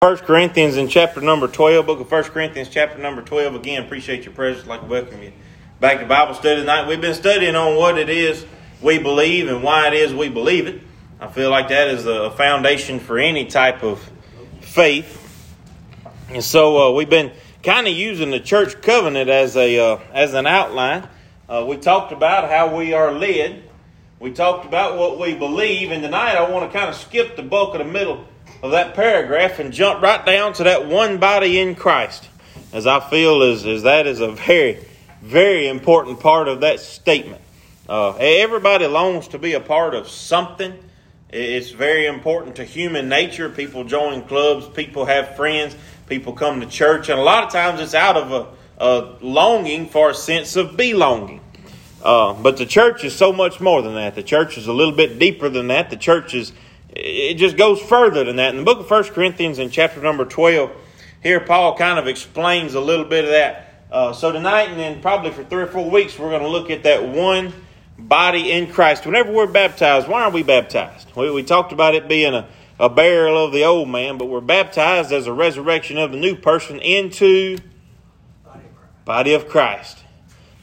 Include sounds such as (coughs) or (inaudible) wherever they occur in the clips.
First Corinthians in chapter number 12, book of First Corinthians chapter number 12. Again, appreciate your presence. Like to welcome you back to Bible study tonight. We've been studying on what it is we believe and why it is we believe it. I feel like that is a foundation for any type of faith. And so uh, we've been kind of using the church covenant as a uh, as an outline. Uh, we talked about how we are led. We talked about what we believe, and tonight I want to kind of skip the bulk of the middle of that paragraph and jump right down to that one body in Christ, as I feel is, is that is a very, very important part of that statement. Uh, everybody longs to be a part of something. It's very important to human nature. People join clubs, people have friends, people come to church, and a lot of times it's out of a, a longing for a sense of belonging. Uh, but the church is so much more than that. The church is a little bit deeper than that. The church is it just goes further than that. In the book of 1 Corinthians, in chapter number 12, here Paul kind of explains a little bit of that. Uh, so tonight, and then probably for three or four weeks, we're going to look at that one body in Christ. Whenever we're baptized, why are we baptized? We, we talked about it being a, a burial of the old man, but we're baptized as a resurrection of the new person into body of Christ.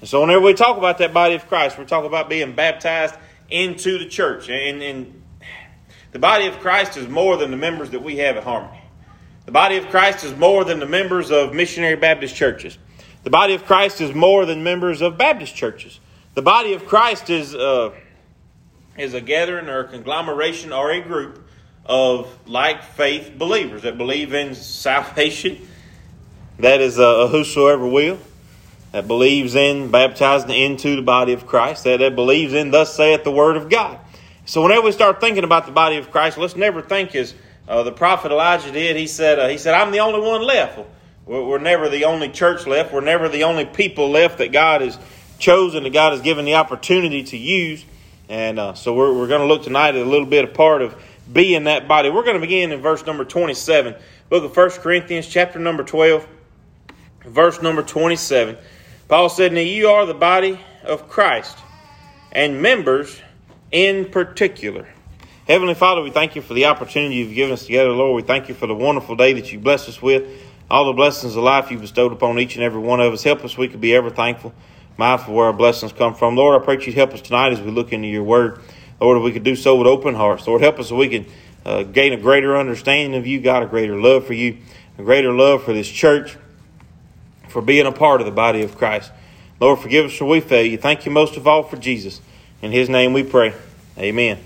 And so whenever we talk about that body of Christ, we're talking about being baptized into the church. And, and the body of Christ is more than the members that we have at Harmony. The body of Christ is more than the members of missionary Baptist churches. The body of Christ is more than members of Baptist churches. The body of Christ is, uh, is a gathering or a conglomeration or a group of like faith believers that believe in salvation. That is a, whosoever will. That believes in baptizing into the body of Christ. That, that believes in thus saith the word of God. So whenever we start thinking about the body of Christ, let's never think as uh, the prophet Elijah did. He said, uh, "He said I'm the only one left. We're, we're, never the only church left. We're never the only people left that God has chosen, that God has given the opportunity to use." And uh, so we're, we're going to look tonight at a little bit of part of being that body. We're going to begin in verse number 27, book of First Corinthians, chapter number 12, verse number 27. Paul said, Now you are the body of Christ and members in particular. Heavenly Father, we thank you for the opportunity you've given us together, Lord. We thank you for the wonderful day that you blessed us with, all the blessings of life you bestowed upon each and every one of us. Help us, we could be ever thankful, mindful where our blessings come from. Lord, I pray that you'd help us tonight as we look into your word. Lord, if we could do so with open hearts. Lord, help us so we can uh, gain a greater understanding of you, God, a greater love for you, a greater love for this church, for being a part of the body of Christ. Lord, forgive us for we fail you. Thank you most of all for Jesus. In his name we pray. Amen.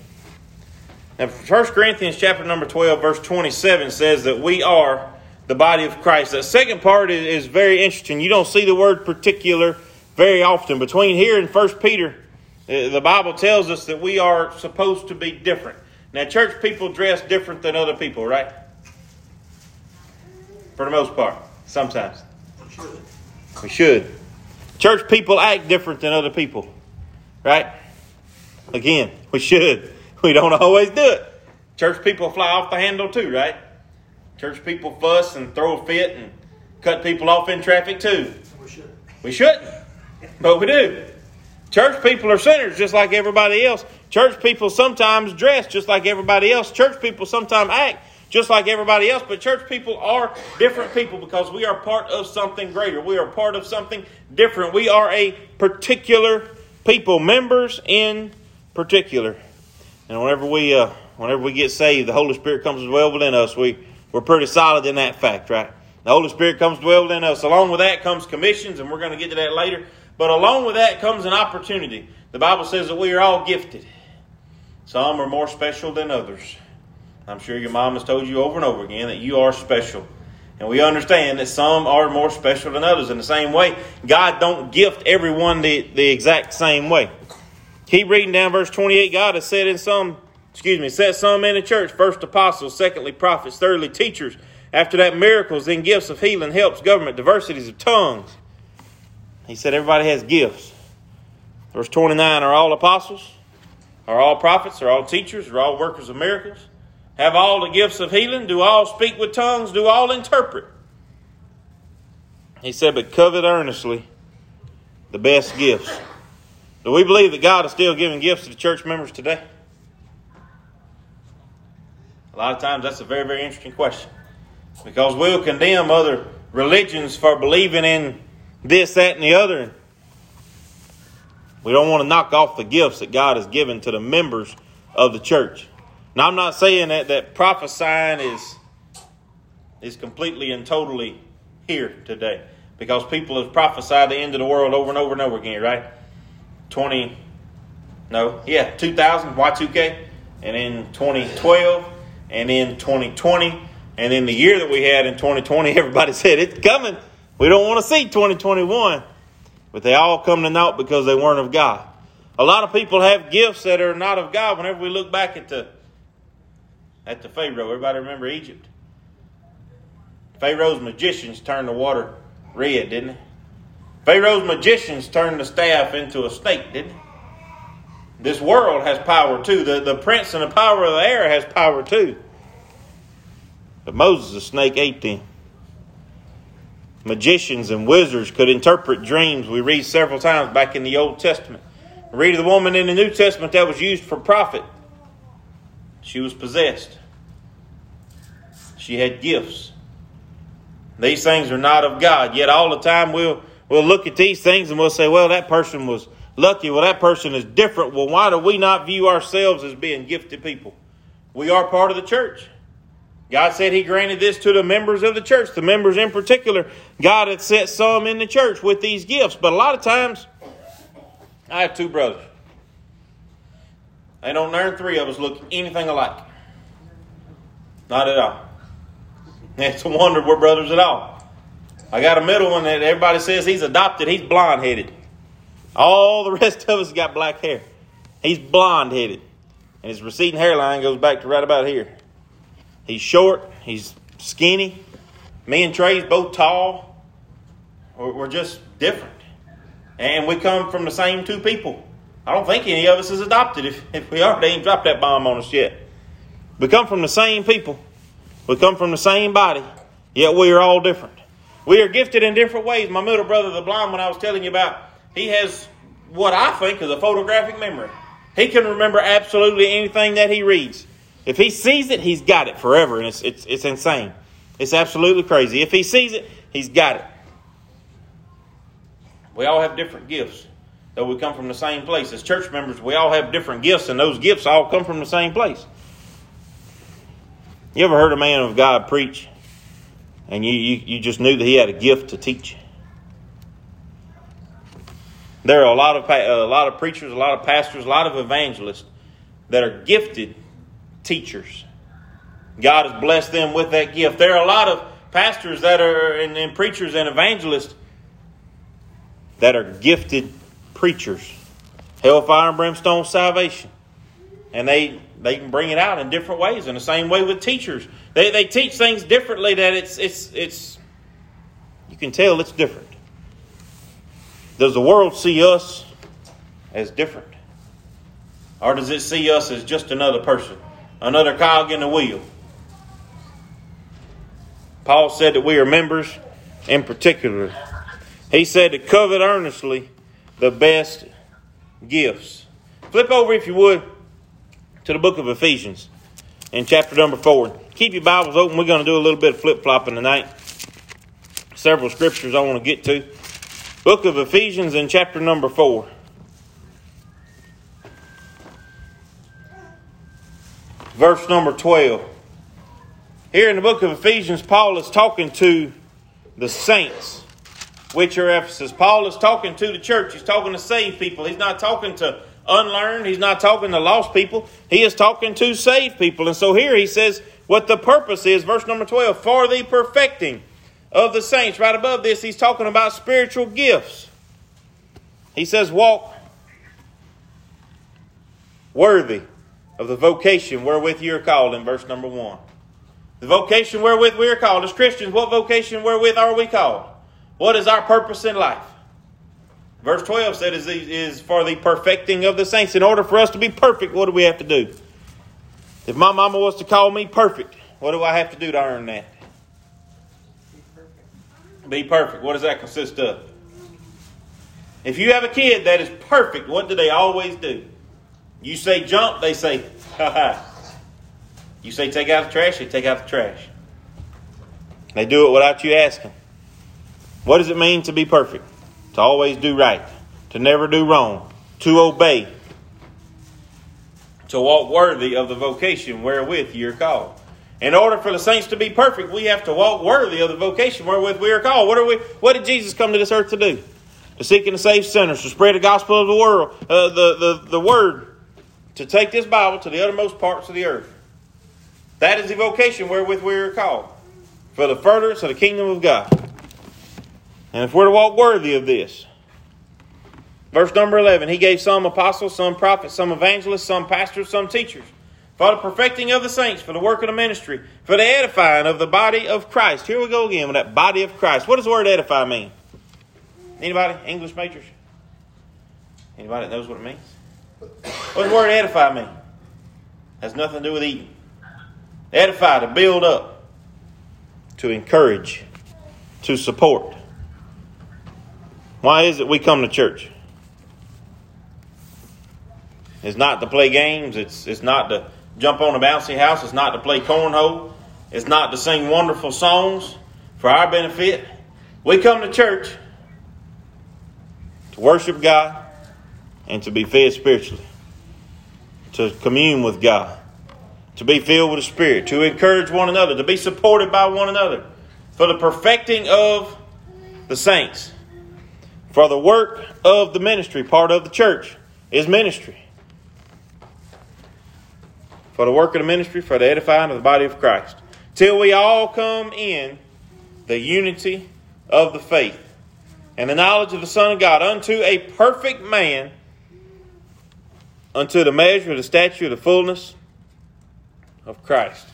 Now, 1 Corinthians chapter number 12, verse 27 says that we are the body of Christ. The second part is, very interesting. You don't see the word particular very often. Between here and 1 Peter, uh, the Bible tells us that we are supposed to be different. Now, church people dress different than other people, right? For the most part, sometimes. We should. We should. Church people act different than other people, right? Again, we should. We don't always do it. Church people fly off the handle too, right? Church people fuss and throw a fit and cut people off in traffic too. We should. We shouldn't, but we do. Church people are sinners just like everybody else. Church people sometimes dress just like everybody else. Church people sometimes act just like everybody else, but church people are different people because we are part of something greater. We are part of something different. We are a particular people, members in particular. And whenever we uh, whenever we get saved, the Holy Spirit comes dwell within us. We we're pretty solid in that fact, right? The Holy Spirit comes dwell within us. Along with that comes commissions, and we're going to get to that later. But along with that comes an opportunity. The Bible says that we are all gifted. Some are more special than others. I'm sure your mom has told you over and over again that you are special. And we understand that some are more special than others. In the same way, God don't gift everyone the, the exact same way. Keep reading down verse 28. God has said in some, excuse me, set some in the church, first apostles, secondly prophets, thirdly teachers, after that miracles, then gifts of healing, helps, government, diversities of tongues. He said everybody has gifts. Verse 29 Are all apostles? Are all prophets? Are all teachers? Are all workers of miracles? Have all the gifts of healing? Do all speak with tongues? Do all interpret? He said, But covet earnestly the best gifts. Do we believe that God is still giving gifts to the church members today? A lot of times that's a very, very interesting question. Because we'll condemn other religions for believing in this, that, and the other. We don't want to knock off the gifts that God has given to the members of the church. Now, I'm not saying that, that prophesying is, is completely and totally here today because people have prophesied the end of the world over and over and over again, right? 20, no, yeah, 2000, Y2K, and in 2012, and in 2020, and in the year that we had in 2020, (laughs) everybody said it's coming. We don't want to see 2021. But they all come to naught because they weren't of God. A lot of people have gifts that are not of God. Whenever we look back at the at the Pharaoh, everybody remember Egypt? Pharaoh's magicians turned the water red, didn't they? Pharaoh's magicians turned the staff into a snake, they? This world has power too. The, the prince and the power of the air has power too. But Moses, the snake, ate them. Magicians and wizards could interpret dreams. We read several times back in the Old Testament. read of the woman in the New Testament that was used for profit. She was possessed. She had gifts. These things are not of God. Yet all the time we'll we'll look at these things and we'll say, well, that person was lucky. Well, that person is different. Well, why do we not view ourselves as being gifted people? We are part of the church. God said He granted this to the members of the church, the members in particular. God had set some in the church with these gifts. But a lot of times, I have two brothers. They don't learn three of us look anything alike. Not at all. (laughs) It's a wonder we're brothers at all. I got a middle one that everybody says he's adopted. He's blonde headed. All the rest of us got black hair. He's blonde headed. And his receding hairline goes back to right about here. He's short. He's skinny. Me and Trey's both tall. We're just different. And we come from the same two people. I don't think any of us is adopted. If, if we are, they ain't dropped that bomb on us yet. We come from the same people. We come from the same body. Yet we are all different. We are gifted in different ways. My middle brother, the blind one I was telling you about, he has what I think is a photographic memory. He can remember absolutely anything that he reads. If he sees it, he's got it forever, and it's, it's, it's insane. It's absolutely crazy. If he sees it, he's got it. We all have different gifts, though we come from the same place. As church members, we all have different gifts, and those gifts all come from the same place. You ever heard a man of God preach, and you, you, you just knew that he had a gift to teach? There are a lot of a lot of preachers, a lot of pastors, a lot of evangelists that are gifted teachers. God has blessed them with that gift. There are a lot of pastors that are and, and preachers and evangelists that are gifted preachers. Hellfire and brimstone salvation. And they they can bring it out in different ways. In the same way with teachers. They they teach things differently that it's it's it's you can tell it's different. Does the world see us as different? Or does it see us as just another person? another cog in the wheel. Paul said that we are members in particular. He said to covet earnestly the best gifts. Flip over, if you would, to the book of Ephesians in chapter number 4. Keep your Bibles open. We're going to do a little bit of flip flopping tonight. Several scriptures I want to get to. Book of Ephesians in chapter number 4. verse number 12. Here in the book of Ephesians, Paul is talking to the saints, which are Ephesus. Paul is talking to the church. He's talking to saved people. He's not talking to unlearned. He's not talking to lost people. He is talking to saved people. And so here he says what the purpose is, verse number 12, for the perfecting of the saints. Right above this, he's talking about spiritual gifts. He says, walk worthy of the vocation wherewith you are called in verse number one. The vocation wherewith we are called as Christians, what vocation wherewith are we called? What is our purpose in life? Verse 12 said is, is for the perfecting of the saints. In order for us to be perfect, what do we have to do? If my mama was to call me perfect, what do I have to do to earn that? Be perfect. Be perfect. What does that consist of? If you have a kid that is perfect, what do they always do? You say jump, they say, ha ha. You say take out the trash, they take out the trash. They do it without you asking. What does it mean to be perfect? To always do right, to never do wrong, to obey, to walk worthy of the vocation wherewith you're called. In order for the saints to be perfect, we have to walk worthy of the vocation wherewith we are called. What are we? What did Jesus come to this earth to do? To seek and to save sinners, to spread the gospel of the world, uh, the, the the word, to take this Bible to the uttermost parts of the earth. That is the vocation wherewith we are called for the furtherance of the kingdom of God. And if we're to walk worthy of this, verse number 11, He gave some apostles, some prophets, some evangelists, some pastors, some teachers for the perfecting of the saints, for the work of the ministry, for the edifying of the body of Christ. Here we go again with that body of Christ. What does the word edify mean? Anybody? English majors? Anybody that knows what it means? What does the word edify mean? Has nothing to do with eating. Edify, to build up, to encourage, to support. Why is it we come to church? It's not to play games. It's, it's not to jump on a bouncy house. It's not to play cornhole. It's not to sing wonderful songs for our benefit. We come to church to worship God and to be fed spiritually, to commune with God, to be filled with the Spirit, to encourage one another, to be supported by one another, for the perfecting of the saints, for the work of the ministry, part of the church is ministry for the work of the ministry, for the edifying of the body of Christ, till we all come in the unity of the faith and the knowledge of the Son of God unto a perfect man, unto the measure of the stature of the fullness of Christ.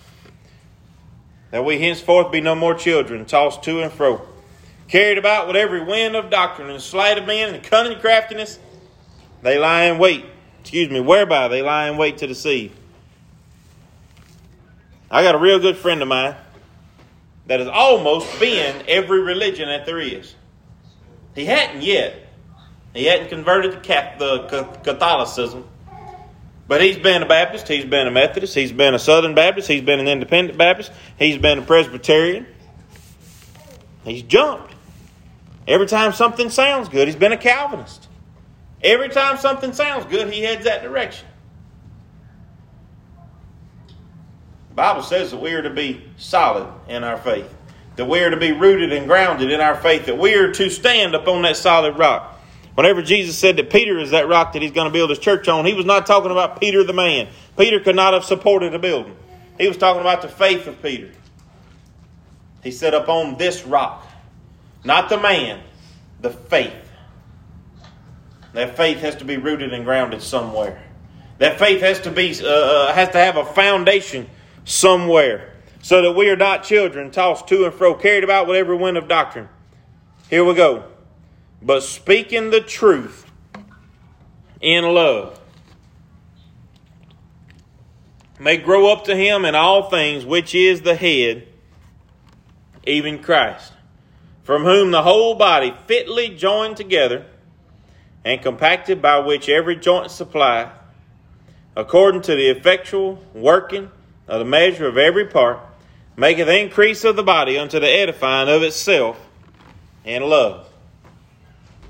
That we henceforth be no more children, tossed to and fro, carried about with every wind of doctrine and sleight of men and cunning craftiness. They lie in wait, excuse me, whereby they lie in wait to deceive. I got a real good friend of mine that has almost been every religion that there is. He hadn't yet. He hadn't converted to Catholicism. But he's been a Baptist, he's been a Methodist, he's been a Southern Baptist, he's been an Independent Baptist, he's been a Presbyterian. He's jumped. Every time something sounds good, he's been a Calvinist. Every time something sounds good, he heads that direction. The Bible says that we are to be solid in our faith, that we are to be rooted and grounded in our faith, that we are to stand upon that solid rock. Whenever Jesus said that Peter is that rock that he's going to build his church on, he was not talking about Peter the man. Peter could not have supported a building. He was talking about the faith of Peter. He said, Upon this rock, not the man, the faith. That faith has to be rooted and grounded somewhere. That faith has to be uh, uh has to have a foundation somewhere, so that we are not children tossed to and fro, carried about with every wind of doctrine. Here we go. But speaking the truth in love may grow up to him in all things, which is the head, even Christ, from whom the whole body fitly joined together and compacted by which every joint supply, according to the effectual working of the measure of every part, maketh increase of the body unto the edifying of itself in love.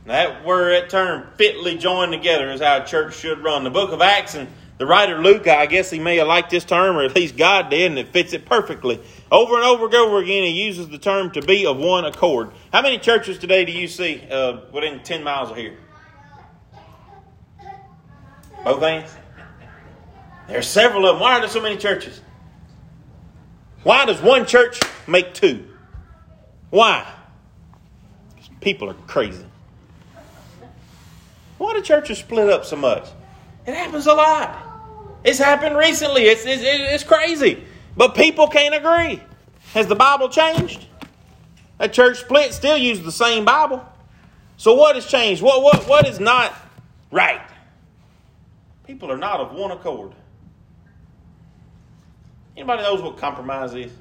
That word, that term, fitly joined together, is how a church should run. The book of Acts and the writer Luke, I guess he may have liked this term, or at least God did, and it fits it perfectly. Over and over and over again, he uses the term to be of one accord. How many churches today do you see uh, within 10 miles of here? Both hands? There's several of them. Why are there so many churches? Why does one church make two? Why? People are crazy. Why do churches split up so much? It happens a lot. It's happened recently. It's, it's, it's crazy. But people can't agree. Has the Bible changed? A church split still uses the same Bible. So what has changed? What, what, what is not right? People are not of one accord. Anybody knows what compromise is?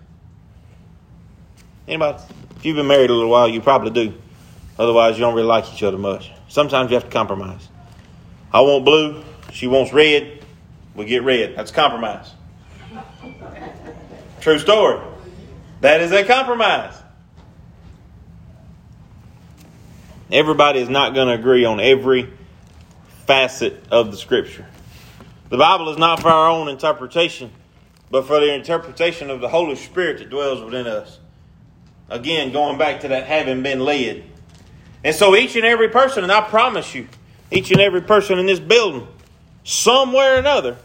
Anybody? If you've been married a little while, you probably do. Otherwise, you don't really like each other much. Sometimes you have to compromise. I want blue. She wants red. We get red. That's compromise. True story. That is a compromise. Everybody is not going to agree on every facet of the Scripture. The Bible is not for our own interpretation, but for the interpretation of the Holy Spirit that dwells within us. Again, going back to that having been led. And so each and every person, and I promise you, each and every person in this building, somewhere or another,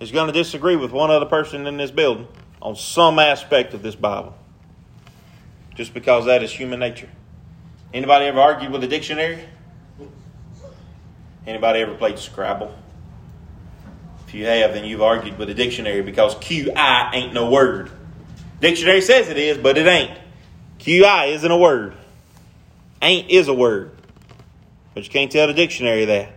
is going to disagree with one other person in this building on some aspect of this Bible. Just because that is human nature. Anybody ever argued with a dictionary? Anybody ever played Scrabble? If you have, then you've argued with a dictionary because QI ain't no word. Dictionary says it is, but it ain't. QI isn't a word. Ain't is a word. But you can't tell the dictionary that.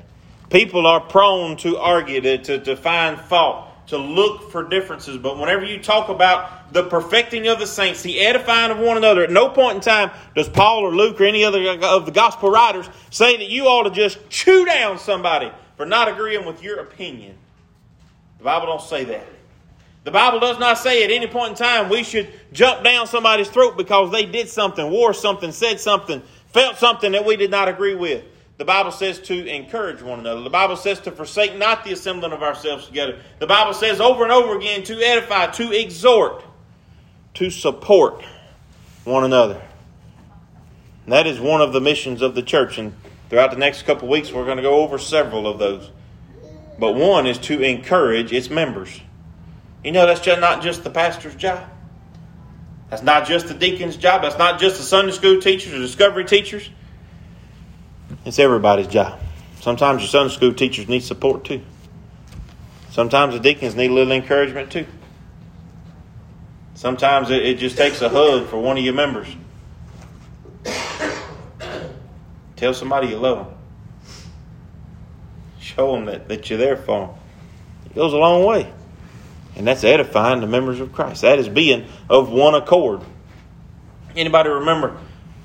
People are prone to argue, to, to, to find fault to look for differences. But whenever you talk about the perfecting of the saints, the edifying of one another, at no point in time does Paul or Luke or any other of the gospel writers say that you ought to just chew down somebody for not agreeing with your opinion. The Bible don't say that. The Bible does not say at any point in time we should jump down somebody's throat because they did something, wore something, said something, felt something that we did not agree with. The Bible says to encourage one another. The Bible says to forsake not the assembling of ourselves together. The Bible says over and over again to edify, to exhort, to support one another. And that is one of the missions of the church. And throughout the next couple weeks, we're going to go over several of those. But one is to encourage its members. You know, that's just not just the pastor's job. That's not just the deacon's job. That's not just the Sunday school teachers or discovery teachers. It's everybody's job. Sometimes your Sunday school teachers need support too. Sometimes the deacons need a little encouragement too. Sometimes it, it just takes a hug for one of your members. Tell somebody you love them. Show them that, that you're there for them. It goes a long way. And that's edifying the members of Christ. That is being of one accord. Anybody remember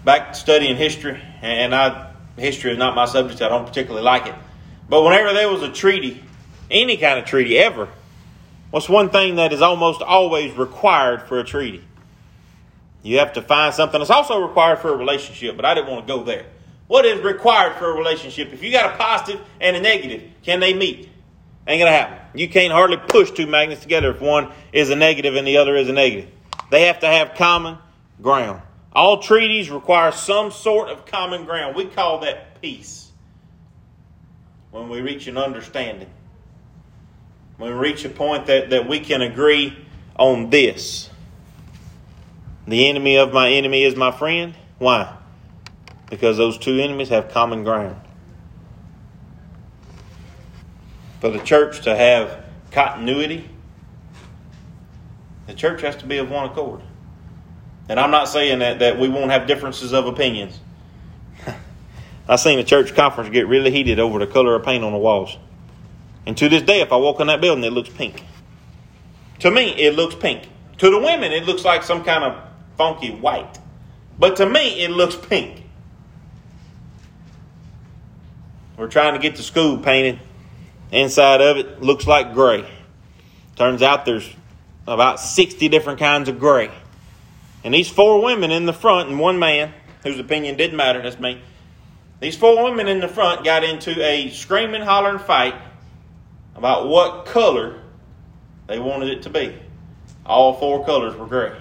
back studying history, and I history is not my subject. I don't particularly like it. But whenever there was a treaty, any kind of treaty ever, what's one thing that is almost always required for a treaty? You have to find something that's also required for a relationship, but I didn't want to go there. What is required for a relationship? If you got a positive and a negative, can they meet? Ain't gonna happen. You can't hardly push two magnets together if one is a negative and the other is a negative. They have to have common ground. All treaties require some sort of common ground. We call that peace. When we reach an understanding. When we reach a point that, that we can agree on this. The enemy of my enemy is my friend. Why? Because those two enemies have common ground. For the church to have continuity, the church has to be of one accord. And I'm not saying that, that we won't have differences of opinions. (laughs) I seen a church conference get really heated over the color of paint on the walls. And to this day, if I walk in that building, it looks pink. To me, it looks pink. To the women, it looks like some kind of funky white. But to me, it looks pink. We're trying to get the school painted. Inside of it looks like gray. Turns out there's about 60 different kinds of gray. And these four women in the front and one man, whose opinion didn't matter, that's me. These four women in the front got into a screaming, hollering fight about what color they wanted it to be. All four colors were gray.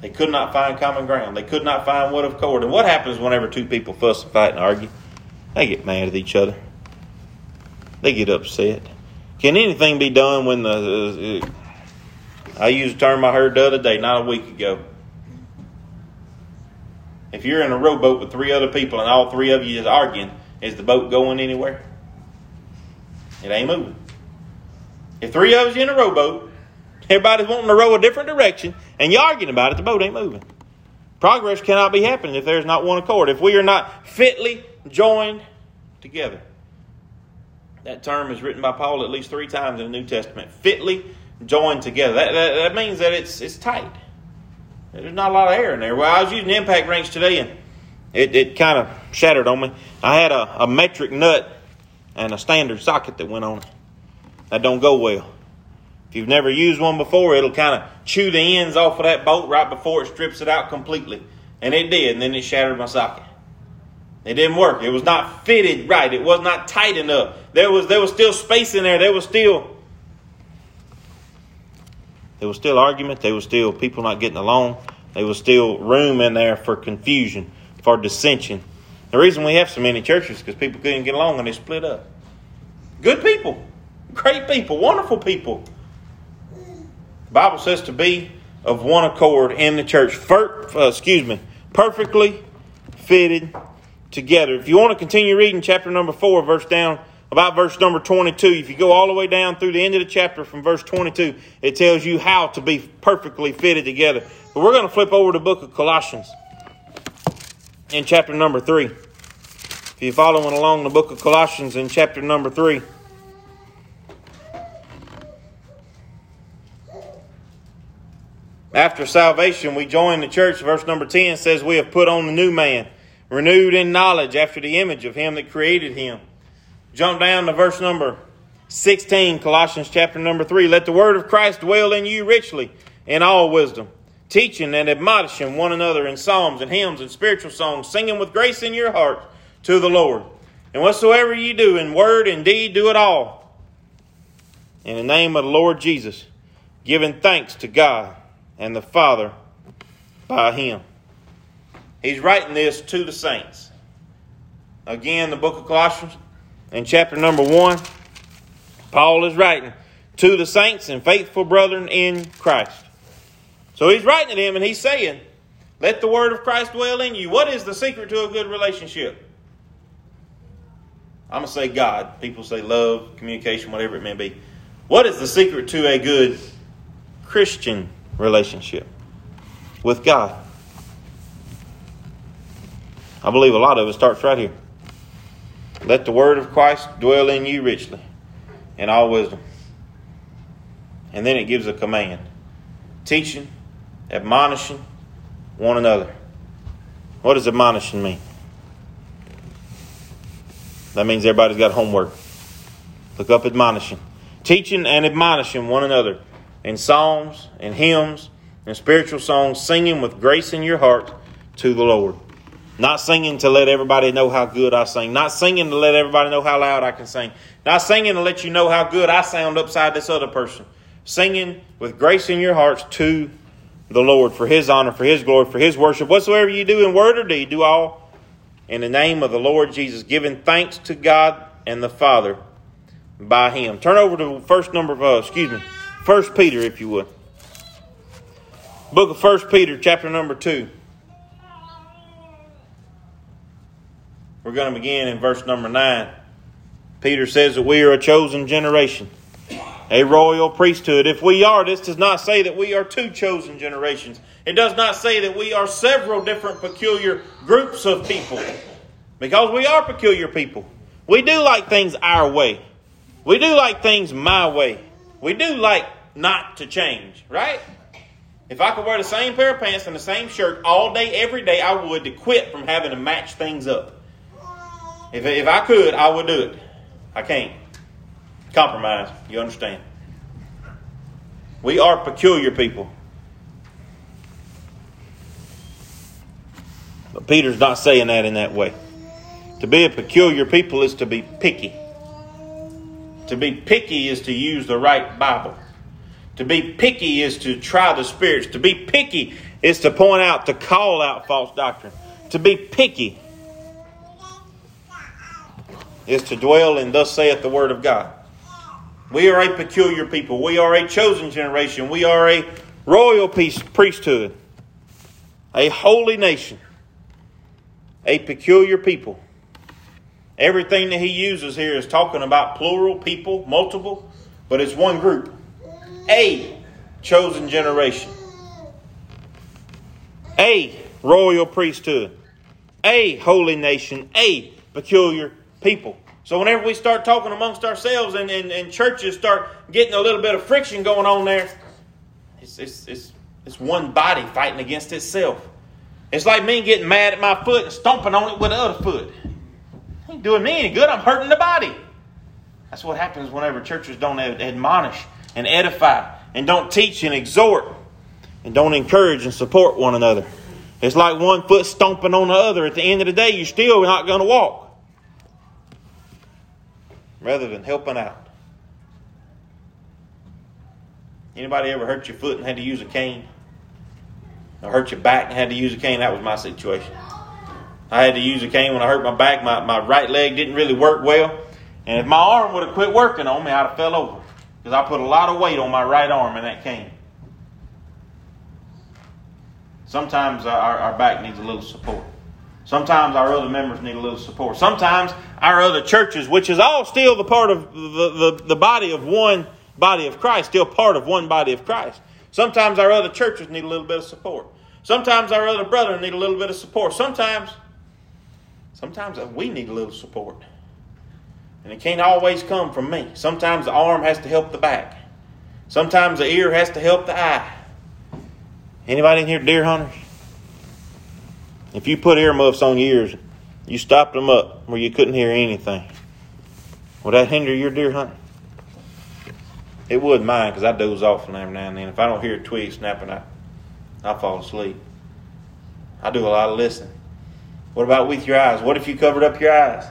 They could not find common ground. They could not find what of accord. And what happens whenever two people fuss and fight and argue? They get mad at each other. They get upset. Can anything be done when the uh, I used a term I heard the other day, not a week ago. If you're in a rowboat with three other people and all three of you is arguing, is the boat going anywhere? It ain't moving. If three of you in a rowboat, everybody's wanting to row a different direction, and you're arguing about it, the boat ain't moving. Progress cannot be happening if there's not one accord. If we are not fitly joined together. That term is written by Paul at least three times in the New Testament. Fitly joined together. That, that, that, means that it's, it's tight. There's not a lot of air in there. Well, I was using impact wrench today and it, it kind of shattered on me. I had a, a metric nut and a standard socket that went on it. That don't go well. If you've never used one before, it'll kind of chew the ends off of that bolt right before it strips it out completely. And it did, and then it shattered my socket. It didn't work. It was not fitted right. It was not tight enough. There was there was still space in there. There was still there was still argument. There was still people not getting along. There was still room in there for confusion, for dissension. The reason we have so many churches is because people couldn't get along and they split up. Good people, great people, wonderful people. The Bible says to be of one accord in the church. For, uh, excuse me, perfectly fitted together. If you want to continue reading chapter number 4, verse down, about verse number 22, if you go all the way down through the end of the chapter from verse 22, it tells you how to be perfectly fitted together. But we're going to flip over to the book of Colossians in chapter number 3. If you're following along the book of Colossians in chapter number 3. After salvation, we join the church. Verse number 10 says, We have put on the new man renewed in knowledge after the image of him that created him. Jump down to verse number 16, Colossians chapter number 3. Let the word of Christ dwell in you richly in all wisdom, teaching and admonishing one another in psalms and hymns and spiritual songs, singing with grace in your heart to the Lord. And whatsoever ye do in word and deed, do it all in the name of the Lord Jesus, giving thanks to God and the Father by him. He's writing this to the saints. Again, the book of Colossians, in chapter number 1, Paul is writing to the saints and faithful brethren in Christ. So he's writing to them and he's saying, Let the word of Christ dwell in you. What is the secret to a good relationship? I'm going to say God. People say love, communication, whatever it may be. What is the secret to a good Christian relationship with God? I believe a lot of it starts right here. Let the word of Christ dwell in you richly in all wisdom. And then it gives a command teaching, admonishing one another. What does admonishing mean? That means everybody's got homework. Look up admonishing. Teaching and admonishing one another in psalms and hymns and spiritual songs, singing with grace in your heart to the Lord. Not singing to let everybody know how good I sing. Not singing to let everybody know how loud I can sing. Not singing to let you know how good I sound upside this other person. Singing with grace in your hearts to the Lord for His honor, for His glory, for His worship. Whatsoever you do in word or deed, do all in the name of the Lord Jesus, giving thanks to God and the Father by Him. Turn over to first number of, uh, excuse me, First Peter, if you would. Book of First Peter, chapter number two. We're going to begin in verse number 9. Peter says that we are a chosen generation, a royal priesthood. If we are, this does not say that we are two chosen generations. It does not say that we are several different peculiar groups of people. Because we are peculiar people. We do like things our way. We do like things my way. We do like not to change, right? If I could wear the same pair of pants and the same shirt all day, every day, I would to quit from having to match things up. If, if I could, I would do it. I can't. Compromise. You understand? We are peculiar people. But Peter's not saying that in that way. To be a peculiar people is to be picky. To be picky is to use the right Bible. To be picky is to try the spirits. To be picky is to point out, to call out false doctrine. To be picky is to dwell in thus saith the word of God. We are a peculiar people. We are a chosen generation. We are a royal priesthood, a holy nation, a peculiar people. Everything that he uses here is talking about plural people, multiple, but it's one group. A chosen generation. A royal priesthood. A holy nation. A peculiar people. So whenever we start talking amongst ourselves and, and, and churches start getting a little bit of friction going on there, it's, it's, it's, it's one body fighting against itself. It's like me getting mad at my foot and stomping on it with the other foot. It Ain't doing me any good. I'm hurting the body. That's what happens whenever churches don't admonish and edify and don't teach and exhort and don't encourage and support one another. It's like one foot stomping on the other. At the end of the day, you're still not going to walk. Rather than helping out. Anybody ever hurt your foot and had to use a cane? Or hurt your back and had to use a cane? That was my situation. I had to use a cane when I hurt my back. My, my right leg didn't really work well. And if my arm would have quit working on me, I'd have fell over. Because I put a lot of weight on my right arm in that cane. Sometimes our, our back needs a little support. Sometimes our other members need a little support. Sometimes our other churches, which is all still the part of the, the, the body of one body of Christ, still part of one body of Christ. Sometimes our other churches need a little bit of support. Sometimes our other brothers need a little bit of support. Sometimes, sometimes we need a little support. And it can't always come from me. Sometimes the arm has to help the back. Sometimes the ear has to help the eye. Anybody in here deer hunters? If you put earmuffs on your ears, you stopped them up where you couldn't hear anything. Would that hinder your deer hunting? It would mine because I doze off from every now and then. If I don't hear a twig snapping, I, I fall asleep. I do a lot of listening. What about with your eyes? What if you covered up your eyes?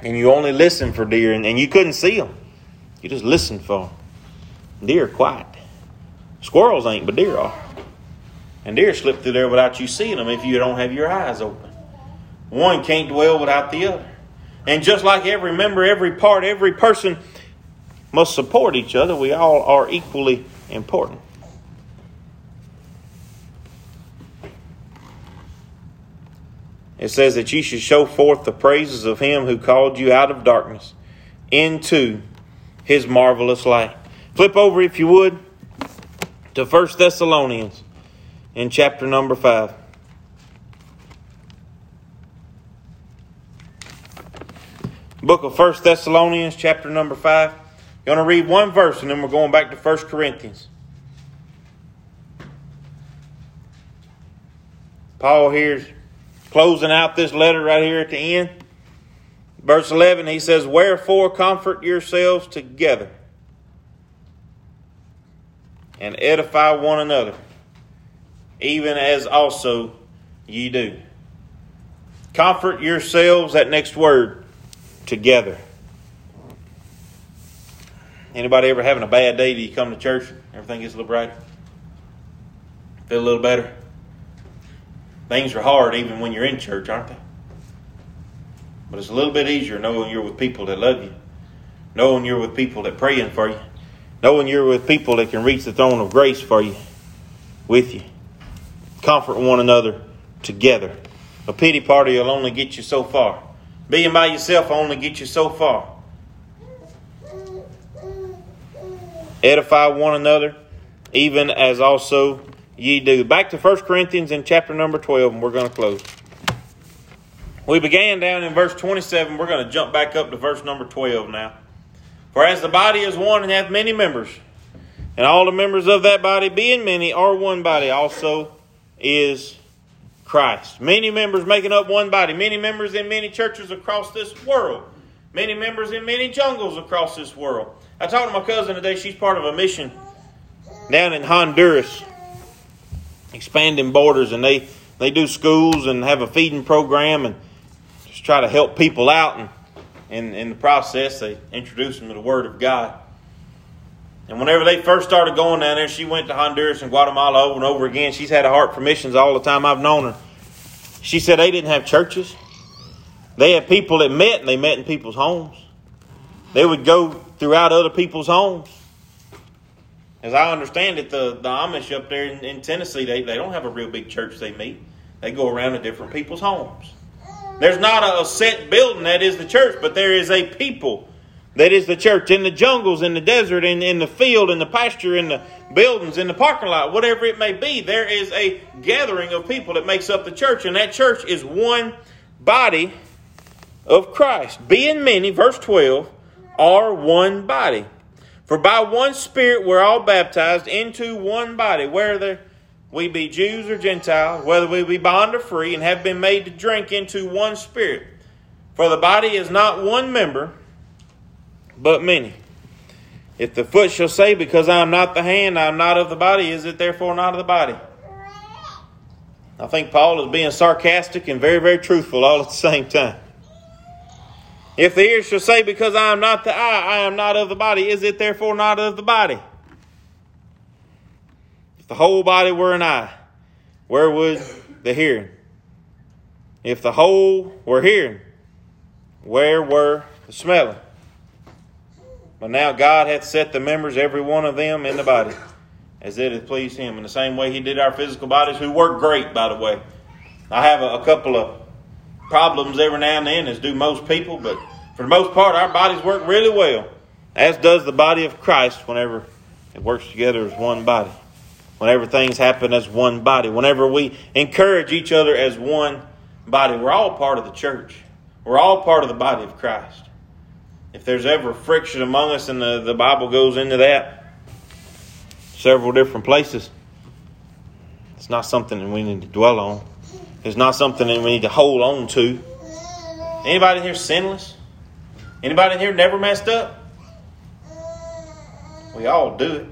And you only listen for deer and, and you couldn't see them. You just listened for them. Deer quiet. Squirrels ain't, but deer are. And deer slip through there without you seeing them if you don't have your eyes open. One can't dwell without the other. And just like every member, every part, every person must support each other, we all are equally important. It says that you should show forth the praises of him who called you out of darkness into his marvelous light. Flip over, if you would, to 1 Thessalonians in chapter number 5. Book of 1 Thessalonians, chapter number 5. You're going to read one verse and then we're going back to 1 Corinthians. Paul here's closing out this letter right here at the end. Verse 11, he says, Wherefore comfort yourselves together and edify one another, even as also ye do. Comfort yourselves, that next word, together. Anybody ever having a bad day? Do you come to church? Everything gets a little brighter? Feel a little better? Things are hard even when you're in church, aren't they? But it's a little bit easier knowing you're with people that love you, knowing you're with people that praying for you, knowing you're with people that can reach the throne of grace for you, with you. Comfort one another together. A pity party will only get you so far. Being by yourself will only get you so far. Edify one another, even as also ye do. Back to 1 Corinthians in chapter number 12, and we're going to close. We began down in verse 27. We're going to jump back up to verse number 12 now. For as the body is one and hath many members, and all the members of that body, being many, are one body, also is Christ. Many members making up one body, many members in many churches across this world, many members in many jungles across this world. I talked to my cousin today, she's part of a mission down in Honduras, expanding borders, and they, they do schools and have a feeding program and just try to help people out. And in, in the process, they introduce them to the Word of God. And whenever they first started going down there, she went to Honduras and Guatemala over and over again. She's had a heart for missions all the time I've known her. She said they didn't have churches. They had people that met, and they met in people's homes. They would go throughout other people's homes. As I understand it, the, the Amish up there in, in Tennessee, they, they don't have a real big church they meet. They go around to different people's homes. There's not a set building that is the church, but there is a people that is the church in the jungles, in the desert, in, in the field, in the pasture, in the buildings, in the parking lot, whatever it may be. There is a gathering of people that makes up the church, and that church is one body of Christ. Being many, verse 12, are one body. For by one Spirit we're all baptized into one body, whether we be Jews or Gentiles, whether we be bond or free, and have been made to drink into one Spirit. For the body is not one member, but many. If the foot shall say, Because I am not the hand, I am not of the body, is it therefore not of the body? I think Paul is being sarcastic and very, very truthful all at the same time. If the ear shall say, Because I am not the eye, I am not of the body, is it therefore not of the body? If the whole body were an eye, where would the hearing? If the whole were hearing, where were the smelling? But now God hath set the members, every one of them, in the body, as it hath pleased Him. In the same way He did our physical bodies, who work great, by the way. I have a, a couple of problems every now and then, as do most people, but for the most part, our bodies work really well, as does the body of Christ whenever it works together as one body. Whenever things happen as one body, whenever we encourage each other as one body, we're all part of the church. We're all part of the body of Christ. If there's ever friction among us, and the, the Bible goes into that several different places, it's not something that we need to dwell on. It's not something that we need to hold on to. Anybody here sinless? Anybody in here never messed up? We all do it.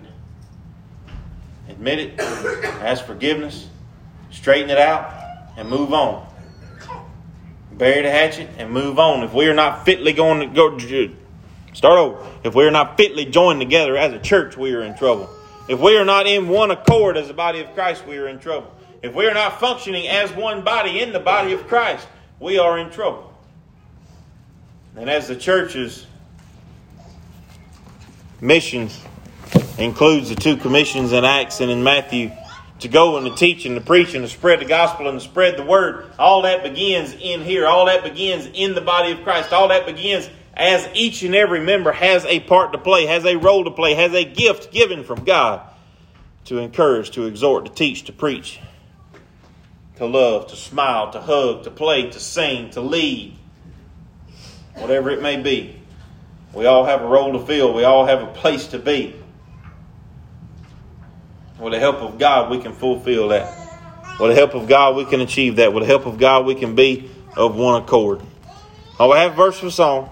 Admit it, (coughs) ask forgiveness, straighten it out, and move on bury the hatchet, and move on. If we are not fitly going to go, start over. If we are not fitly joined together as a church, we are in trouble. If we are not in one accord as the body of Christ, we are in trouble. If we are not functioning as one body in the body of Christ, we are in trouble. And as the church's missions includes the two commissions in Acts and in Matthew to go and to teach and to preach and to spread the gospel and to spread the word. All that begins in here. All that begins in the body of Christ. All that begins as each and every member has a part to play, has a role to play, has a gift given from God to encourage, to exhort, to teach, to preach, to love, to smile, to hug, to play, to sing, to lead. Whatever it may be. We all have a role to fill. We all have a place to be. With the help of God, we can fulfill that. With the help of God, we can achieve that. With the help of God, we can be of one accord. I will have verse for song.